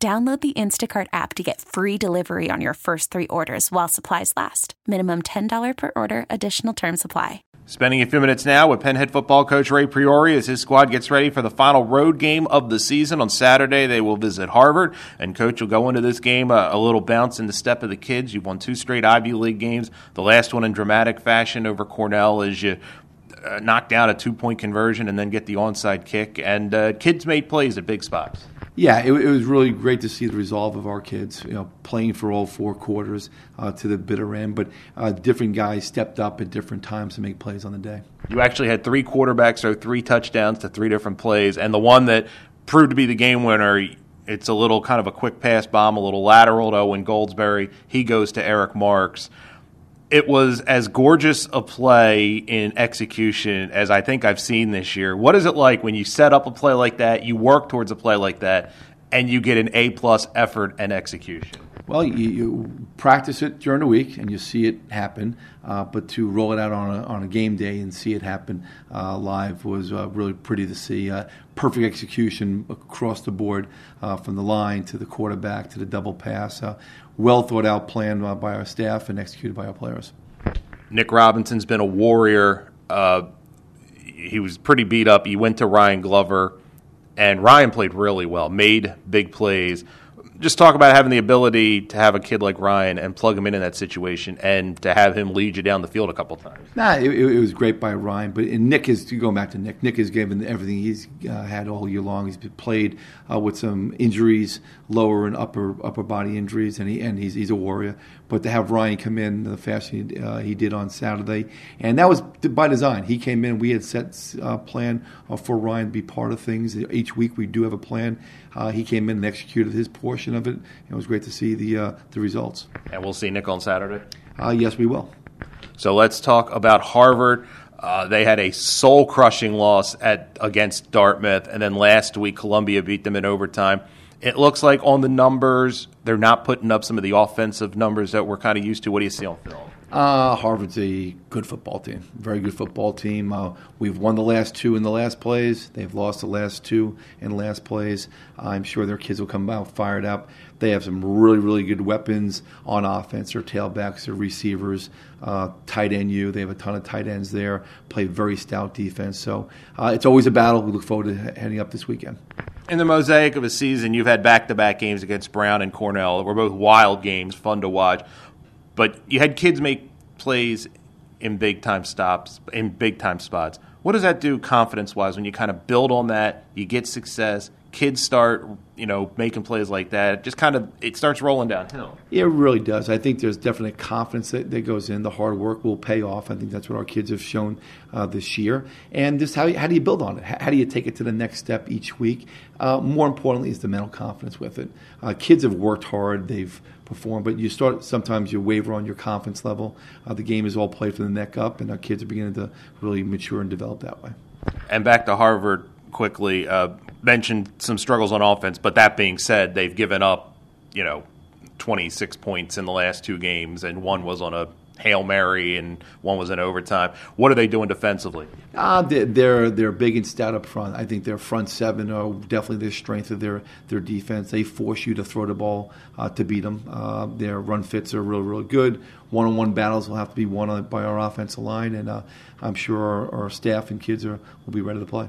Download the Instacart app to get free delivery on your first three orders while supplies last. Minimum $10 per order, additional term supply. Spending a few minutes now with Penn head football coach Ray Priore as his squad gets ready for the final road game of the season. On Saturday, they will visit Harvard, and coach will go into this game a, a little bounce in the step of the kids. You've won two straight Ivy League games, the last one in dramatic fashion over Cornell as you uh, down a two point conversion and then get the onside kick. And uh, kids made plays at big spots. Yeah, it, it, was really great to see the resolve of our kids, you know, playing for all four quarters uh, to the bitter end. But uh, different guys stepped up at different times to make plays on the day. You actually had three quarterbacks or three touchdowns to three different plays, and the one that proved to be the game winner. It's a little kind of a quick pass bomb, a little lateral to Owen Goldsberry. He goes to Eric Marks it was as gorgeous a play in execution as I think I've seen this year. What is it like when you set up a play like that, you work towards a play like that, and you get an A plus effort and execution? Well, you, you, practice it during the week and you see it happen, uh, but to roll it out on a, on a game day and see it happen uh, live was uh, really pretty to see. Uh, perfect execution across the board, uh, from the line to the quarterback to the double pass. Uh, well thought out plan by our staff and executed by our players. Nick Robinson's been a warrior. he was pretty beat up. He went to Ryan Glover, and Ryan played really well, made big plays just talk about having the ability to have a kid like Ryan and plug him in in that situation, and to have him lead you down the field a couple times. Nah, it, it was great by Ryan, but Nick is going back to Nick. Nick has given everything he's uh, had all year long. He's played uh, with some injuries, lower and upper upper body injuries, and he and he's he's a warrior. But to have Ryan come in the fashion he, uh, he did on Saturday, and that was by design. He came in. We had set a uh, plan uh, for Ryan to be part of things. Each week we do have a plan. Uh, he came in and executed his portion of it. It was great to see the uh, the results. And we'll see Nick on Saturday. Uh, yes, we will. So let's talk about Harvard. Uh, they had a soul crushing loss at against Dartmouth, and then last week Columbia beat them in overtime. It looks like on the numbers, they're not putting up some of the offensive numbers that we're kind of used to. What do you see on film? Uh, Harvard's a good football team, very good football team. Uh, we've won the last two in the last plays. They've lost the last two in last plays. I'm sure their kids will come out fired up. They have some really, really good weapons on offense. Their tailbacks, their receivers, uh, tight end you. They have a ton of tight ends there. Play very stout defense. So uh, it's always a battle. We look forward to heading up this weekend. In the mosaic of a season, you've had back-to-back games against Brown and Cornell. We're both wild games, fun to watch. But you had kids make plays in big time stops, in big time spots. What does that do confidence wise when you kind of build on that? You get success, kids start, you know, making plays like that, it just kind of it starts rolling downhill. Yeah, it really does. I think there's definitely confidence that, that goes in. The hard work will pay off. I think that's what our kids have shown uh, this year. And just how how do you build on it? How do you take it to the next step each week? Uh, more importantly, is the mental confidence with it. Uh, kids have worked hard. They've performed, but you start sometimes you waver on your confidence level. Uh, the game is all played from the neck up, and our kids are beginning to really mature and develop that way. And back to Harvard quickly. Mentioned some struggles on offense, but that being said, they've given up, you know, 26 points in the last two games, and one was on a hail mary, and one was in overtime. What are they doing defensively? Uh, they're they're big and stout up front. I think their front seven are definitely the strength of their their defense. They force you to throw the ball uh, to beat them. Uh, their run fits are real real good. One on one battles will have to be won by our offensive line, and uh, I'm sure our, our staff and kids are will be ready to play.